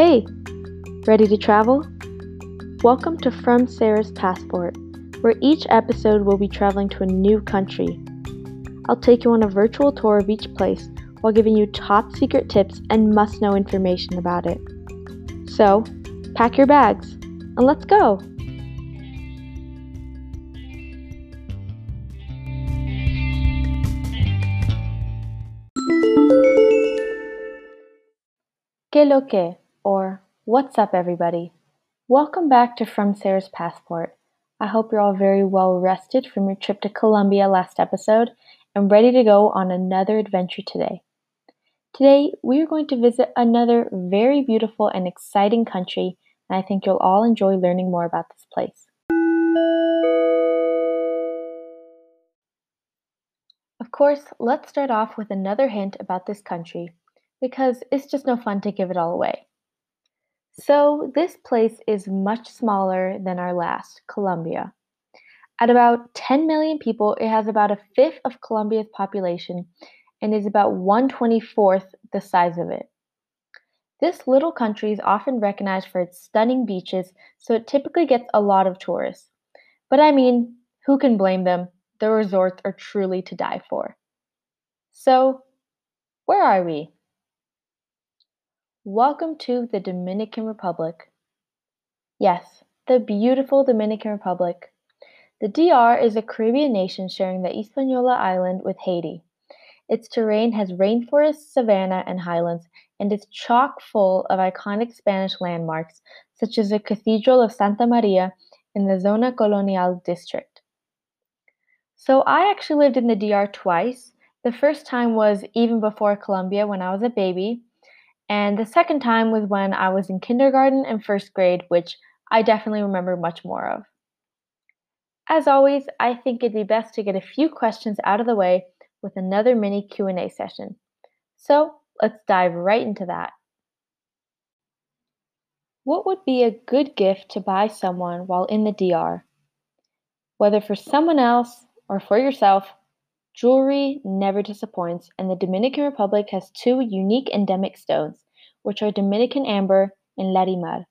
Hey, ready to travel? Welcome to From Sarah's Passport, where each episode will be traveling to a new country. I'll take you on a virtual tour of each place while giving you top secret tips and must know information about it. So, pack your bags and let's go! Que lo que, or What's up, everybody? Welcome back to From Sarah's Passport. I hope you're all very well rested from your trip to Colombia last episode and ready to go on another adventure today. Today, we are going to visit another very beautiful and exciting country, and I think you'll all enjoy learning more about this place. Of course, let's start off with another hint about this country, because it's just no fun to give it all away. So this place is much smaller than our last, Colombia. At about 10 million people, it has about a fifth of Colombia's population and is about 124th the size of it. This little country is often recognized for its stunning beaches, so it typically gets a lot of tourists. But I mean, who can blame them? The resorts are truly to die for. So, where are we? Welcome to the Dominican Republic. Yes, the beautiful Dominican Republic. The DR is a Caribbean nation sharing the Hispaniola island with Haiti. Its terrain has rainforests, savanna, and highlands, and is chock full of iconic Spanish landmarks, such as the Cathedral of Santa Maria in the Zona Colonial district. So, I actually lived in the DR twice. The first time was even before Colombia when I was a baby, and the second time was when I was in kindergarten and first grade, which I definitely remember much more of. As always, I think it'd be best to get a few questions out of the way with another mini Q&A session. So, let's dive right into that. What would be a good gift to buy someone while in the DR? Whether for someone else or for yourself, Jewelry never disappoints, and the Dominican Republic has two unique endemic stones, which are Dominican amber and larimar.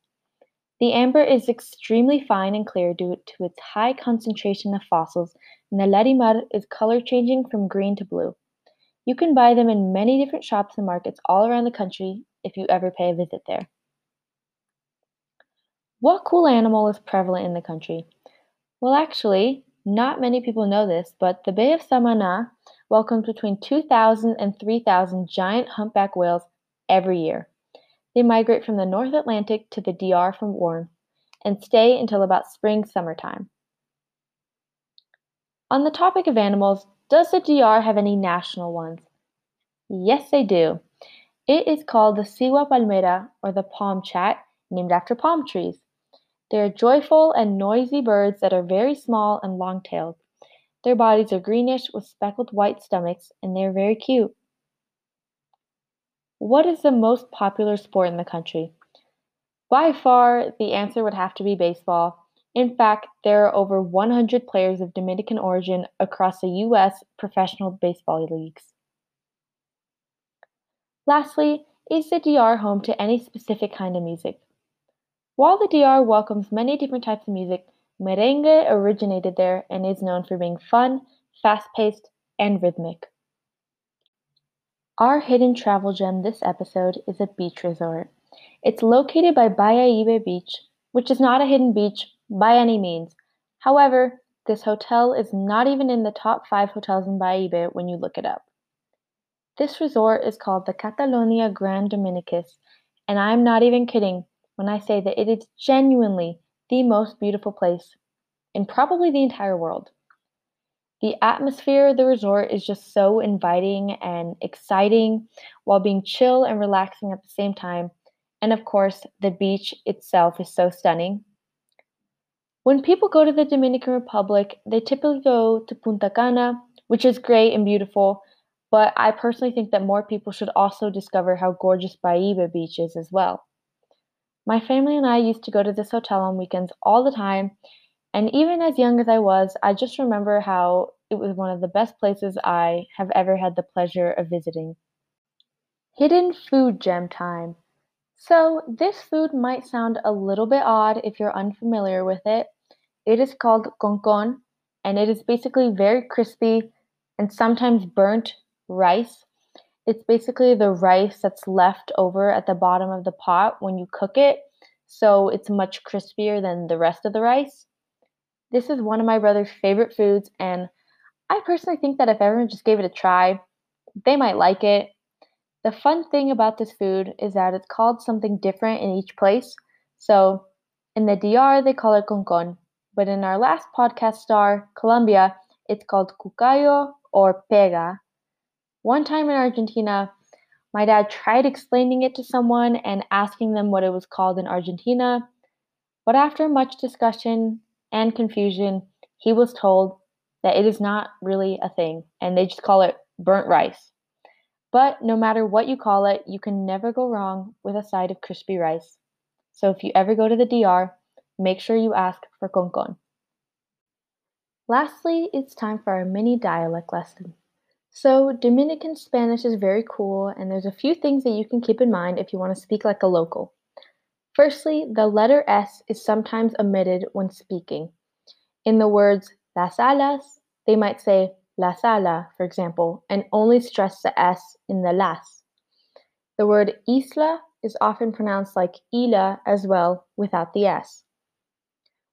The amber is extremely fine and clear due to its high concentration of fossils, and the larimar is color changing from green to blue. You can buy them in many different shops and markets all around the country if you ever pay a visit there. What cool animal is prevalent in the country? Well, actually, not many people know this, but the Bay of Samana welcomes between 2,000 and 3,000 giant humpback whales every year. They migrate from the North Atlantic to the DR from warm and stay until about spring summertime. On the topic of animals, does the DR have any national ones? Yes, they do. It is called the Cigua palmera or the palm chat, named after palm trees. They are joyful and noisy birds that are very small and long-tailed. Their bodies are greenish with speckled white stomachs, and they are very cute. What is the most popular sport in the country? By far, the answer would have to be baseball. In fact, there are over 100 players of Dominican origin across the U.S. professional baseball leagues. Lastly, is the DR home to any specific kind of music? While the DR welcomes many different types of music, merengue originated there and is known for being fun, fast-paced, and rhythmic. Our hidden travel gem this episode is a beach resort. It's located by Bayahíbe Beach, which is not a hidden beach by any means. However, this hotel is not even in the top five hotels in Bayahíbe when you look it up. This resort is called the Catalonia Grand Dominicus, and I'm not even kidding when I say that it is genuinely the most beautiful place in probably the entire world. The atmosphere of the resort is just so inviting and exciting while being chill and relaxing at the same time. And of course, the beach itself is so stunning. When people go to the Dominican Republic, they typically go to Punta Cana, which is great and beautiful, but I personally think that more people should also discover how gorgeous Bayahíbe Beach is as well. My family and I used to go to this hotel on weekends all the time, and even as young as I was, I just remember how it was one of the best places I have ever had the pleasure of visiting. Hidden food gem time. So, this food might sound a little bit odd if you're unfamiliar with it. It is called concon, and it is basically very crispy and sometimes burnt rice. It's basically the rice that's left over at the bottom of the pot when you cook it, so it's much crispier than the rest of the rice. This is one of my brother's favorite foods, and I personally think that if everyone just gave it a try, they might like it. The fun thing about this food is that it's called something different in each place. So in the DR, they call it concon, but in our last podcast star, Colombia, it's called cucayo or pega. One time in Argentina, my dad tried explaining it to someone and asking them what it was called in Argentina, but after much discussion and confusion, he was told that it is not really a thing and they just call it burnt rice. But no matter what you call it, you can never go wrong with a side of crispy rice. So if you ever go to the DR, make sure you ask for concon. Lastly, it's time for our mini dialect lesson. So, Dominican Spanish is very cool, and there's a few things that you can keep in mind if you want to speak like a local. Firstly, the letter S is sometimes omitted when speaking. In the words las alas, they might say la sala, for example, and only stress the S in the las. The word isla is often pronounced like ila as well without the S.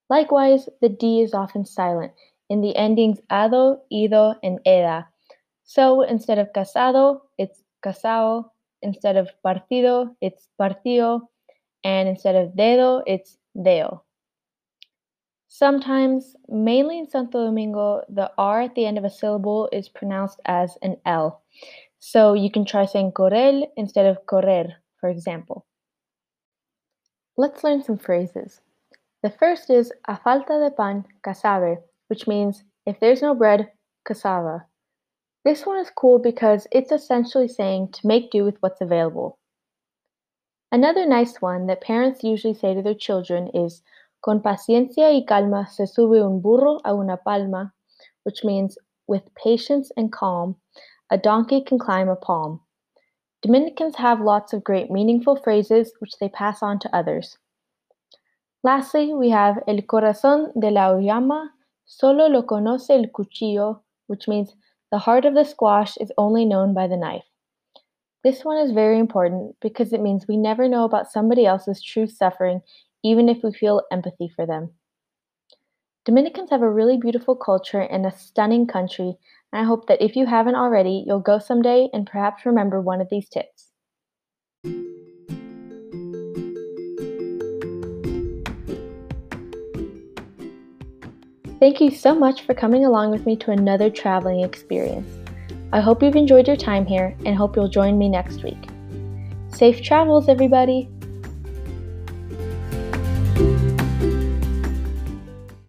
Likewise, the D is often silent in the endings ado, ido, and eda. So instead of casado, it's casao. Instead of partido, it's partío. And instead of dedo, it's deo. Sometimes, mainly in Santo Domingo, the R at the end of a syllable is pronounced as an L. So you can try saying correl instead of correr, for example. Let's learn some phrases. The first is a falta de pan, casabe, which means if there's no bread, cassava. This one is cool because it's essentially saying to make do with what's available. Another nice one that parents usually say to their children is Con paciencia y calma se sube un burro a una palma, which means with patience and calm, a donkey can climb a palm. Dominicans have lots of great meaningful phrases which they pass on to others. Lastly, we have El corazón de la uyama solo lo conoce el cuchillo, which means the heart of the squash is only known by the knife. This one is very important because it means we never know about somebody else's true suffering even if we feel empathy for them. Dominicans have a really beautiful culture and a stunning country, and I hope that if you haven't already, you'll go someday and perhaps remember one of these tips. Thank you so much for coming along with me to another traveling experience. I hope you've enjoyed your time here and hope you'll join me next week. Safe travels, everybody!